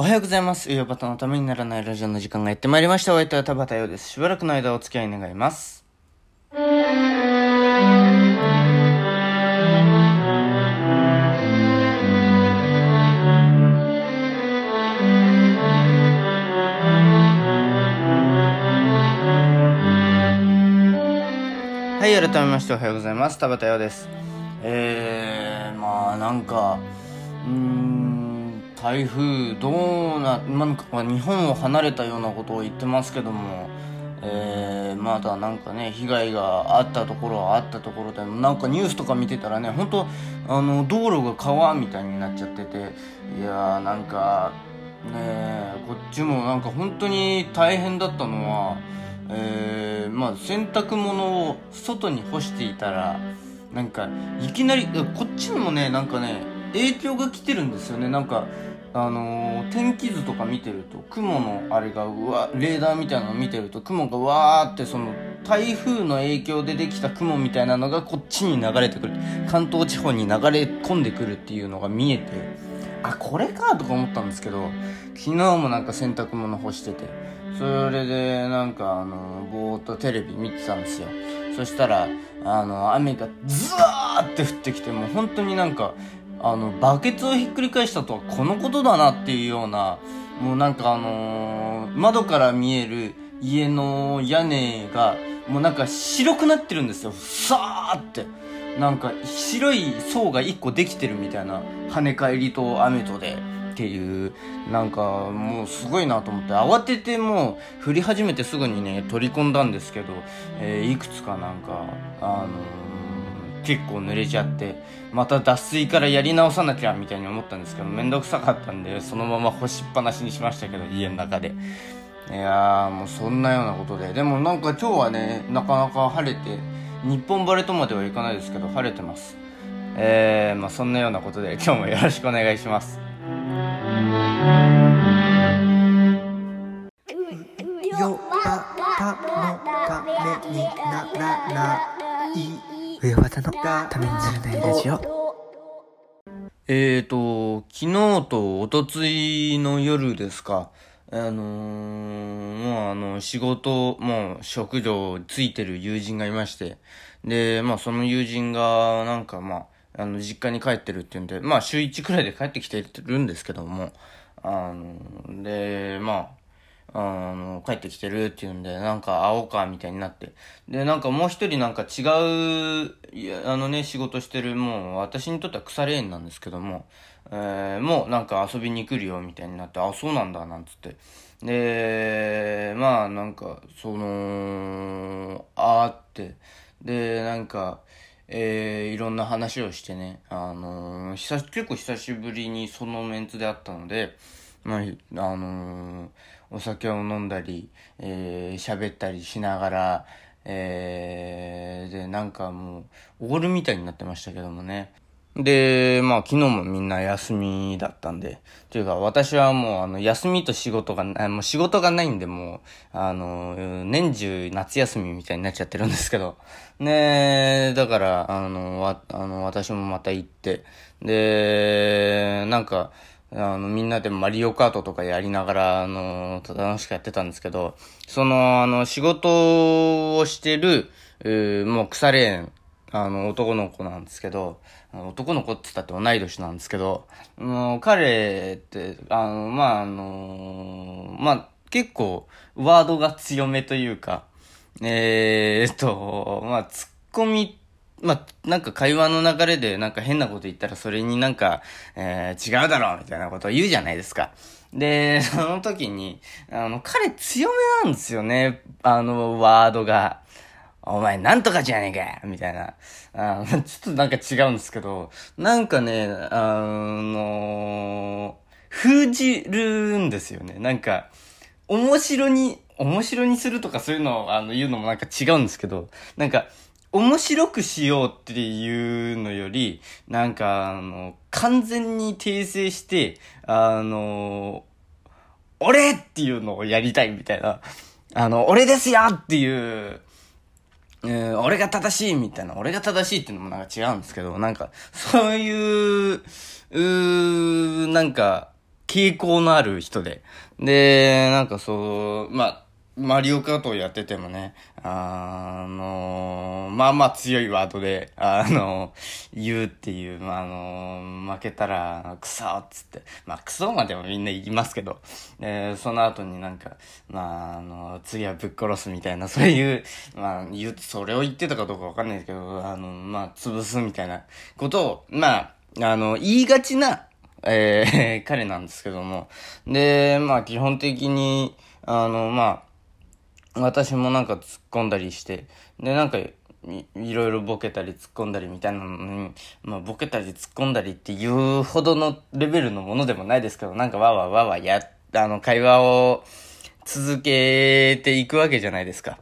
おはようございます。ヨバタのためにならないラジオの時間がやってまいりました。お相手は田畑洋です。しばらくの間お付き合い願います。はい、改めましておはようございます。田畑洋です。えー、まあなんか、うん、台風どうな、なんか日本を離れたようなことを言ってますけども、えー、まだなんかね、被害があったところはあったところで、なんかニュースとか見てたらね、本当あの、道路が川みたいになっちゃってて、いやーなんか、ねこっちもなんか本当に大変だったのは、えー、まあ洗濯物を外に干していたらなんかいきなりこっちにもねなんかね影響が来てるんですよね。なんかあのー天気図とか見てると雲のあれがうわレーダーみたいなの見てると雲がわーってその台風の影響でできた雲みたいなのがこっちに流れてくる。関東地方に流れ込んでくるっていうのが見えてあこれかとか思ったんですけど昨日もなんか洗濯物干しててそれでなんかあのぼーっとテレビ見てたんですよ。そしたらあの雨がズワーって降ってきてもう本当になんかあのバケツをひっくり返したとはこのことだなっていうようなもうなんかあのー窓から見える家の屋根がもうなんか白くなってるんですよ。さーって。なんか白い層が一個できてるみたいな跳ね返りと雨とでっていうなんかもうすごいなと思って。慌ててもう降り始めてすぐにね取り込んだんですけど、えーいくつかなんかあのー結構濡れちゃってまた脱水からやり直さなきゃみたいに思ったんですけどめんどくさかったんでそのまま干しっぱなしにしましたけど家の中で。いやーもうそんなようなことで。でもなんか今日はねなかなか晴れて日本晴れとまではいかないですけど晴れてます。えー、まあそんなようなことで今日もよろしくお願いします。よばたのためにならない。上ばたのためにならないラジオえーと、昨日とおとついの夜ですか。あのー、もうあの、仕事、もう職業ついてる友人がいまして。で、まあその友人が、なんかまあ、あの、実家に帰ってるっていうんで、まあ週1くらいで帰ってきてるんですけども、あの、で、まあ、あの、帰ってきてるっていうんで、なんか会おうか、みたいになって。で、なんかもう一人なんか違う、あのね、仕事してる、もう私にとっては腐れ縁なんですけども、えー、もうなんか遊びに来るよ、みたいになって、あ、そうなんだ、なんつって。で、まあなんか、その、あーって、で、なんか、えー、いろんな話をしてね、あのー久し結構久しぶりにそのメンツで会ったので、まあ、あのーお酒を飲んだり、えー、喋ったりしながら、えー、で、なんかもう、オールみたいになってましたけどもね。で、まあ昨日もみんな休みだったんで、というか私はもうあの休みと仕事が、もう仕事がないんでもう、あの、年中夏休みみたいになっちゃってるんですけど、ねだから、あの、わ、あの、私もまた行って、で、なんか、あの、みんなでマリオカートとかやりながら、あの、楽しくやってたんですけど、その、あの、仕事をしてる、えーもう腐れ縁、あの、男の子なんですけど、男の子って言ったって同い年なんですけど、もう彼って、あの、まあ、あの、まあ、結構、ワードが強めというか、えーっと、まあ、ツッコミまあ、なんか会話の流れでなんか変なこと言ったらそれになんか、えー、違うだろうみたいなことを言うじゃないですか。で、その時に、あの、彼強めなんですよね。あの、ワードが。お前なんとかじゃねえかみたいな。あちょっとなんか違うんですけど、なんかね、あの、封じるんですよね。なんか、面白に、面白にするとかそういうのをあの言うのもなんか違うんですけど、なんか、面白くしようっていうのより、なんか、あの、完全に訂正して、あの、俺っていうのをやりたいみたいな、あの、俺ですよっていう、えー俺が正しいみたいな、俺が正しいっていうのもなんか違うんですけど、なんか、そういう、うー、なんか、傾向のある人で。で、なんかそう、まあ、マリオカートをやっててもね、あのまあまあ強いワードで、あの言うっていう、まあ、あの負けたら、クソっつって、まあクソまでもみんな言いますけど、えー、その後になんか、まあ、あの、次はぶっ殺すみたいな、そういう、まあ、言う、それを言ってたかどうかわかんないですけど、あの、まあ、潰すみたいなことを、まあ、あの、言いがちな、えー、彼なんですけども。で、まあ、基本的に、あの、まあ、私もなんか突っ込んだりして、で、なんかい、いろいろボケたり突っ込んだりみたいなのに、まあ、ボケたり突っ込んだりっていうほどのレベルのものでもないですけど、なんかわわわわや、あの、会話を続けていくわけじゃないですか。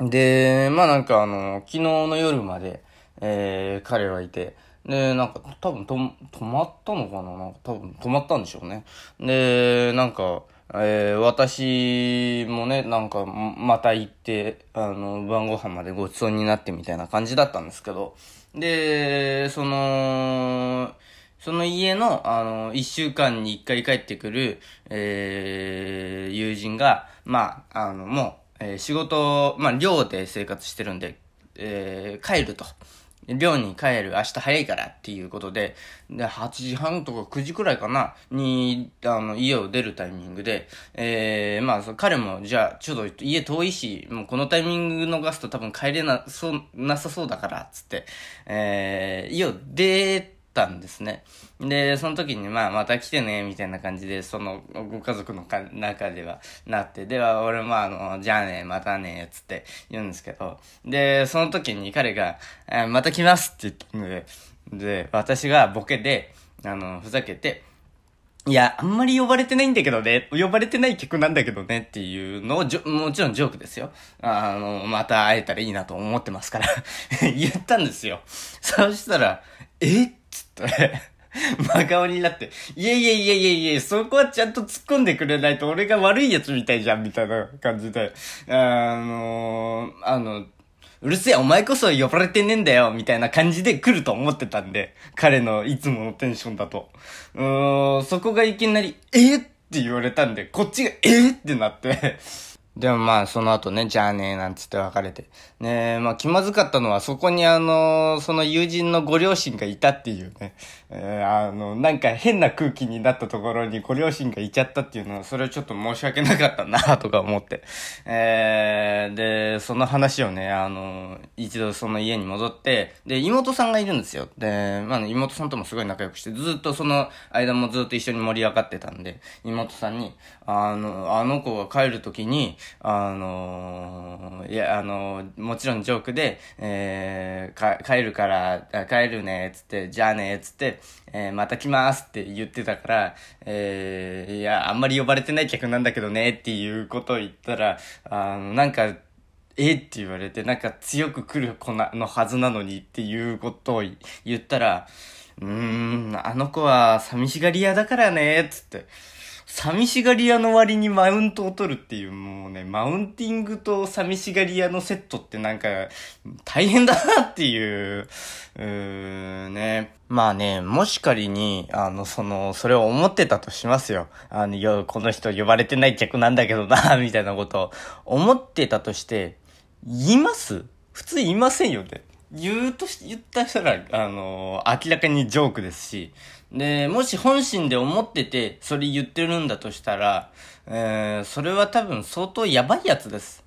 で、まあなんかあの、昨日の夜まで、えー、彼はいて、で、なんか多分と、止まったのかな？なんか多分止まったんでしょうね。で、なんか、えー、私もね、なんか、また行って、あの、晩ご飯までごちそうになってみたいな感じだったんですけど、で、その、その家の、あの、一週間に一回帰ってくる、えー、友人が、まあ、あの、もう、えー、仕事、まあ、寮で生活してるんで、えー、帰ると。寮に帰る、明日早いからっていうことで、で、8時半とか9時くらいかな、に、あの、家を出るタイミングで、えー、まあ、彼も、じゃあ、ちょっと家遠いし、もうこのタイミング逃すと多分帰れな、そう、なさそうだから、つって、えー、家を出たんですね。で、その時に、まあ、また来てね、みたいな感じで、その、ご家族の中ではなって、では、俺もあの、じゃあね、またね、つって言うんですけど、で、その時に彼が、えまた来ますって言ったので、で、私がボケで、あの、ふざけて、いや、あんまり呼ばれてないんだけどね、呼ばれてない曲なんだけどねっていうのを、もちろんジョークですよ。あの、また会えたらいいなと思ってますから 言ったんですよ。そしたら、え？っつって、真顔になって、いやいやいやいやいや、そこはちゃんと突っ込んでくれないと俺が悪いやつみたいじゃん、みたいな感じで、あのー、あの、うるせえ、お前こそ呼ばれてねえんだよ、みたいな感じで来ると思ってたんで、彼のいつものテンションだと。うーん、そこがいきなり、えって言われたんで、こっちが、えってなってでもまあ、その後ね、じゃあね、なんつって別れて。ねまあ気まずかったのは、そこにあの、その友人のご両親がいたっていうね。えー、あの、なんか変な空気になったところにご両親がいちゃったっていうのは、それはちょっと申し訳なかったな、とか思って。えー、で、その話をね、あの、一度その家に戻って、で、妹さんがいるんですよ。で、まあ、妹さんともすごい仲良くして、ずっとその間もずっと一緒に盛り上がってたんで、妹さんに、あの、あの子が帰るときに、あのー、いや、あのー、もちろんジョークで、えー、帰るから、帰るね、つって、じゃあね、つって、えー、また来ますって言ってたから、えー、いや、あんまり呼ばれてない客なんだけどね、っていうことを言ったら、あの、なんか、えって言われて、なんか強く来る子なのはずなのにっていうことを言ったら、うーん、あの子は寂しがり屋だからね、つって。寂しがり屋の割にマウントを取るっていう、もうね、マウンティングと寂しがり屋のセットってなんか、大変だなっていう、うーね。まあね、もし仮に、あの、その、それを思ってたとしますよ。あの、よ、この人呼ばれてない客なんだけどな、みたいなことを思ってたとして、言います？普通言いませんよね。言うとし、言った人ら、あの、明らかにジョークですし、で、もし本心で思ってて、それ言ってるんだとしたら、えー、それは多分相当やばいやつです。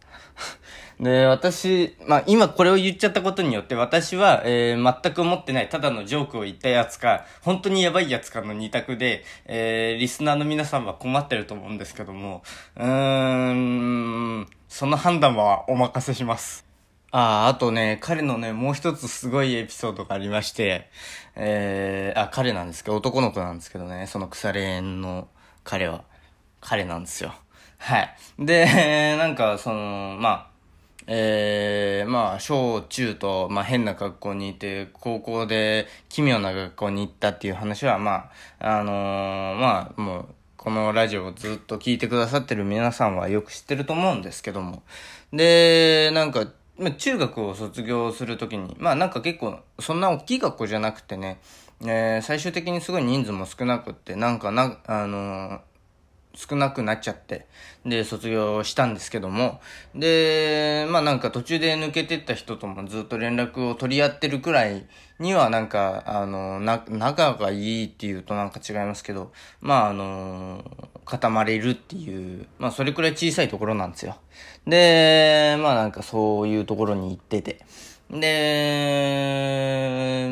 で、私、まあ、今これを言っちゃったことによって、私は、えー、全く思ってない、ただのジョークを言ったやつか、本当にやばいやつかの二択で、えー、リスナーの皆さんは困ってると思うんですけども、うーん、その判断はお任せします。ああ、あとね、彼のね、もう一つすごいエピソードがありまして、えー、あ、彼なんですけど、男の子なんですけどね、その腐れ縁の彼は、彼なんですよ。はい。で、なんか、その、まあ、えー、まあ、小中と、まあ、変な学校にいて、高校で奇妙な学校に行ったっていう話は、まあ、あのー、まあ、もう、このラジオをずっと聞いてくださってる皆さんはよく知ってると思うんですけども。で、なんか、まあ、中学を卒業するときに、まあなんか結構、そんな大きい学校じゃなくてね、えー、最終的にすごい人数も少なくって、なんかな、あのー少なくなっちゃって、で、卒業したんですけども、で、まあなんか途中で抜けてった人ともずっと連絡を取り合ってるくらいにはなんか、あの、な、仲がいいっていうとなんか違いますけど、まああの、固まれるっていう、まあそれくらい小さいところなんですよ。で、まあなんかそういうところに行ってて、で、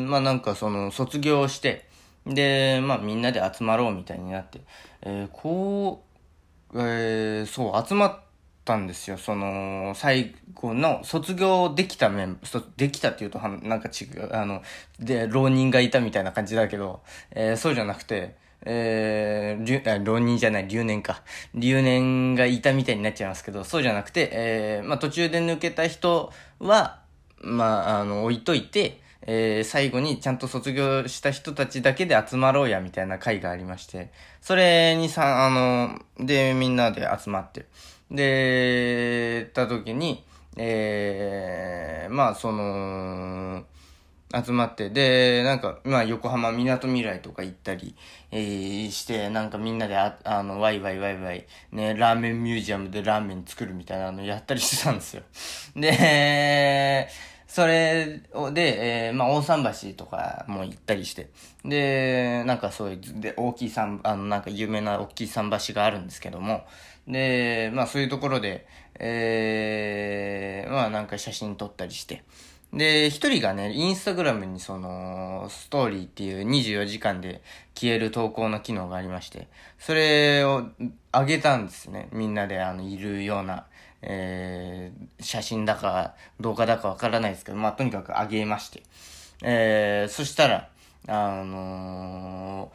まあなんかその卒業して、で、まあみんなで集まろうみたいになって、えー、こう、えー、そう、集まったんですよ。その、最後の卒業できたメンバー、できたっていうとなんか違う、あの、で、浪人がいたみたいな感じだけど、えー、そうじゃなくて、えー、浪人じゃない、留年か。留年がいたみたいになっちゃいますけど、そうじゃなくて、えー、まあ途中で抜けた人は、まあ、あの、置いといて、えー、最後にちゃんと卒業した人たちだけで集まろうや、みたいな会がありまして、それにさ、あの、で、みんなで集まって、で、た時に、えー、まあ、その、集まって、で、なんか、まあ、横浜みなとみらいとか行ったり、えー、して、なんかみんなであ、あの、ワイワイワイワイ、ね、ラーメンミュージアムでラーメン作るみたいなのやったりしてたんですよ。で、それで、えー、まあ、大桟橋とかも行ったりして。で、なんかそういう、で、大きい桟、あの、なんか有名な大きい桟橋があるんですけども、で、まあそういうところで、えー、まあなんか写真撮ったりして。で、一人がね、インスタグラムにその、ストーリーっていう24時間で消える投稿の機能がありまして、それを上げたんですね。みんなであの、いるような。えー、写真だか動画だかわからないですけど、まあ、とにかく上げまして。えー、そしたら、あの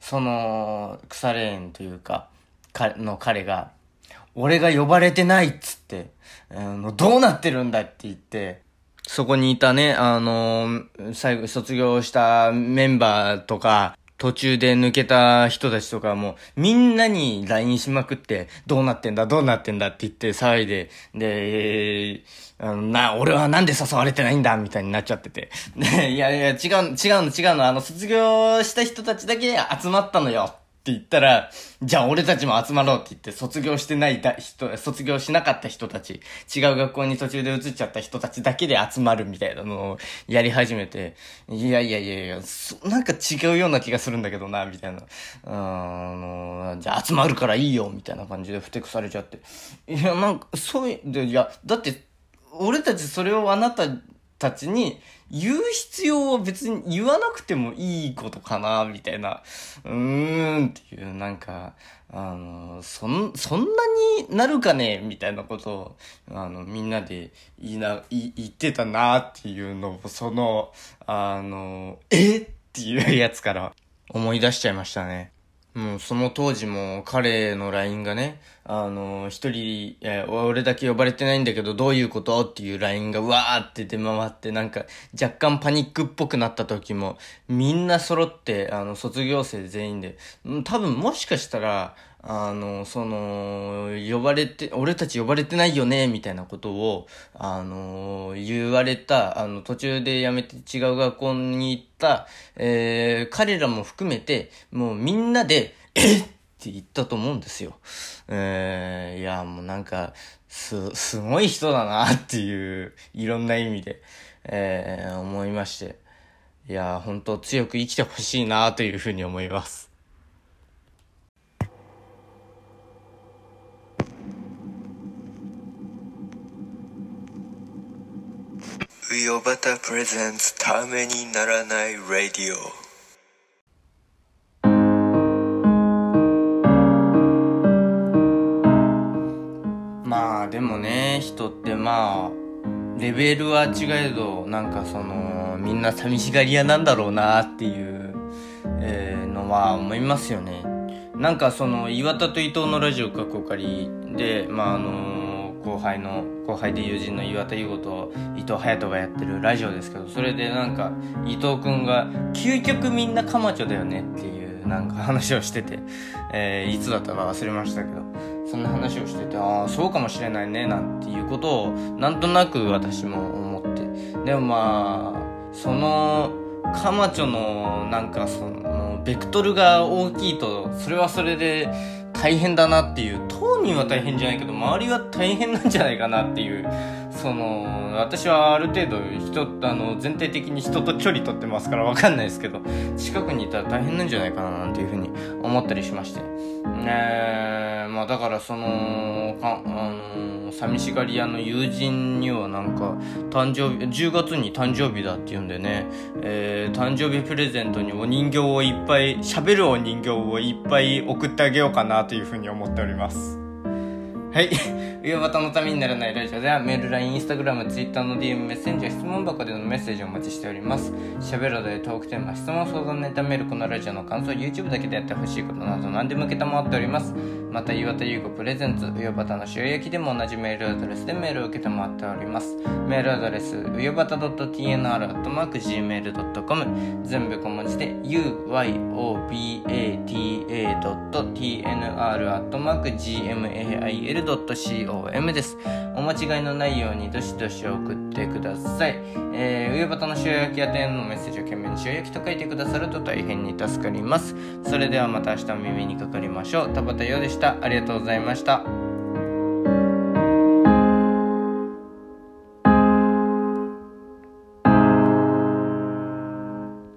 ー、その、腐れ縁というか、か、の彼が、俺が呼ばれてないっつって、あの、どうなってるんだって言って、そこにいたね、あのー、最後卒業したメンバーとか、途中で抜けた人たちとかも、みんなに LINE しまくって、どうなってんだ、どうなってんだって言って騒いで、で、あのな、俺はなんで誘われてないんだみたいになっちゃってて。で、いやいや、違う、違うの、違うの、あの、卒業した人たちだけ集まったのよって言ったら、じゃあ俺たちも集まろうって言って、卒業してないだ人、卒業しなかった人たち、違う学校に途中で移っちゃった人たちだけで集まるみたいなのをやり始めて、いやいやいやいや、なんか違うような気がするんだけどな、みたいな。あの、じゃあ集まるからいいよ、みたいな感じでふてくされちゃって。いや、なんか、そういう、いや、だって、俺たちそれをあなたたちに言う必要は別に言わなくてもいいことかな、みたいな。うーんっていう、なんか、あの、そん、そんなになるかねみたいなことを、あの、みんなで言いな、言ってたなっていうのを、その、あの、え？っていうやつから思い出しちゃいましたね。もうその当時も彼の LINE がね、あの、一人、え、俺だけ呼ばれてないんだけどどういうことっていう LINE がわーって出回って、なんか若干パニックっぽくなった時も、みんな揃って、あの、卒業生全員で、多分もしかしたら、あの、その、呼ばれて、俺たち呼ばれてないよね、みたいなことを、あの、言われた、あの、途中で辞めて違う学校に行った、えー、彼らも含めて、もうみんなで、えって言ったと思うんですよ。えー、いや、もうなんか、す、すごい人だなっていう、いろんな意味で、えー、思いまして。いや、本当強く生きてほしいなというふうに思います。ウヨバタプレゼンツためにならないラディオまあでもね人ってまあレベルは違えどなんかそのみんな寂しがり屋なんだろうなっていう、えー、のは思いますよね。なんかその岩田と伊藤のラジオ過去借りでまああの後輩の後輩で友人の岩田優吾と伊藤隼人がやってるラジオですけどそれでなんか伊藤君が「究極みんなカマチョだよね」っていうなんか話をしてて、えー、いつだったか忘れましたけどそんな話をしててああそうかもしれないねなんていうことをなんとなく私も思って。でもまあそのカマチョのなんかそのベクトルが大きいとそれはそれで大変だなっていう当人は大変じゃないけど周りは大変なんじゃないかなっていうその私はある程度人あの全体的に人と距離取ってますから分かんないですけど近くにいたら大変なんじゃないかななんていうふうに思ったりしまして。ねまあだからそのかあの寂しがり屋の友人にはなんか誕生日10月に誕生日だっていうんでね、えー、誕生日プレゼントにお人形をいっぱい喋るお人形をいっぱい送ってあげようかなというふうに思っております。はい。冬バタのためにならないラジオではメール、LINE、Instagram、Twitter の DM、メッセンジャー、質問箱でのメッセージをお待ちしております。喋るでトークテーマ、質問、相談、ネタメール、このラジオの感想、YouTube だけでやってほしいことなど何でも受けたまっております。また、岩田優子プレゼンツ、上端の塩焼きでも同じメールアドレスでメールを受けたまっております。メールアドレス、上端 .tnr.gmail.com 全部小文字で、uyobata.tnr.gmail.com です。お間違いのないようにどしどし送ってください。えー、上端の塩焼き屋店のメッセージを懸命に塩焼きと書いてくださると大変に助かります。それではまた明日お耳にかかりましょう。田畑陽でしたした。ありがとうございました。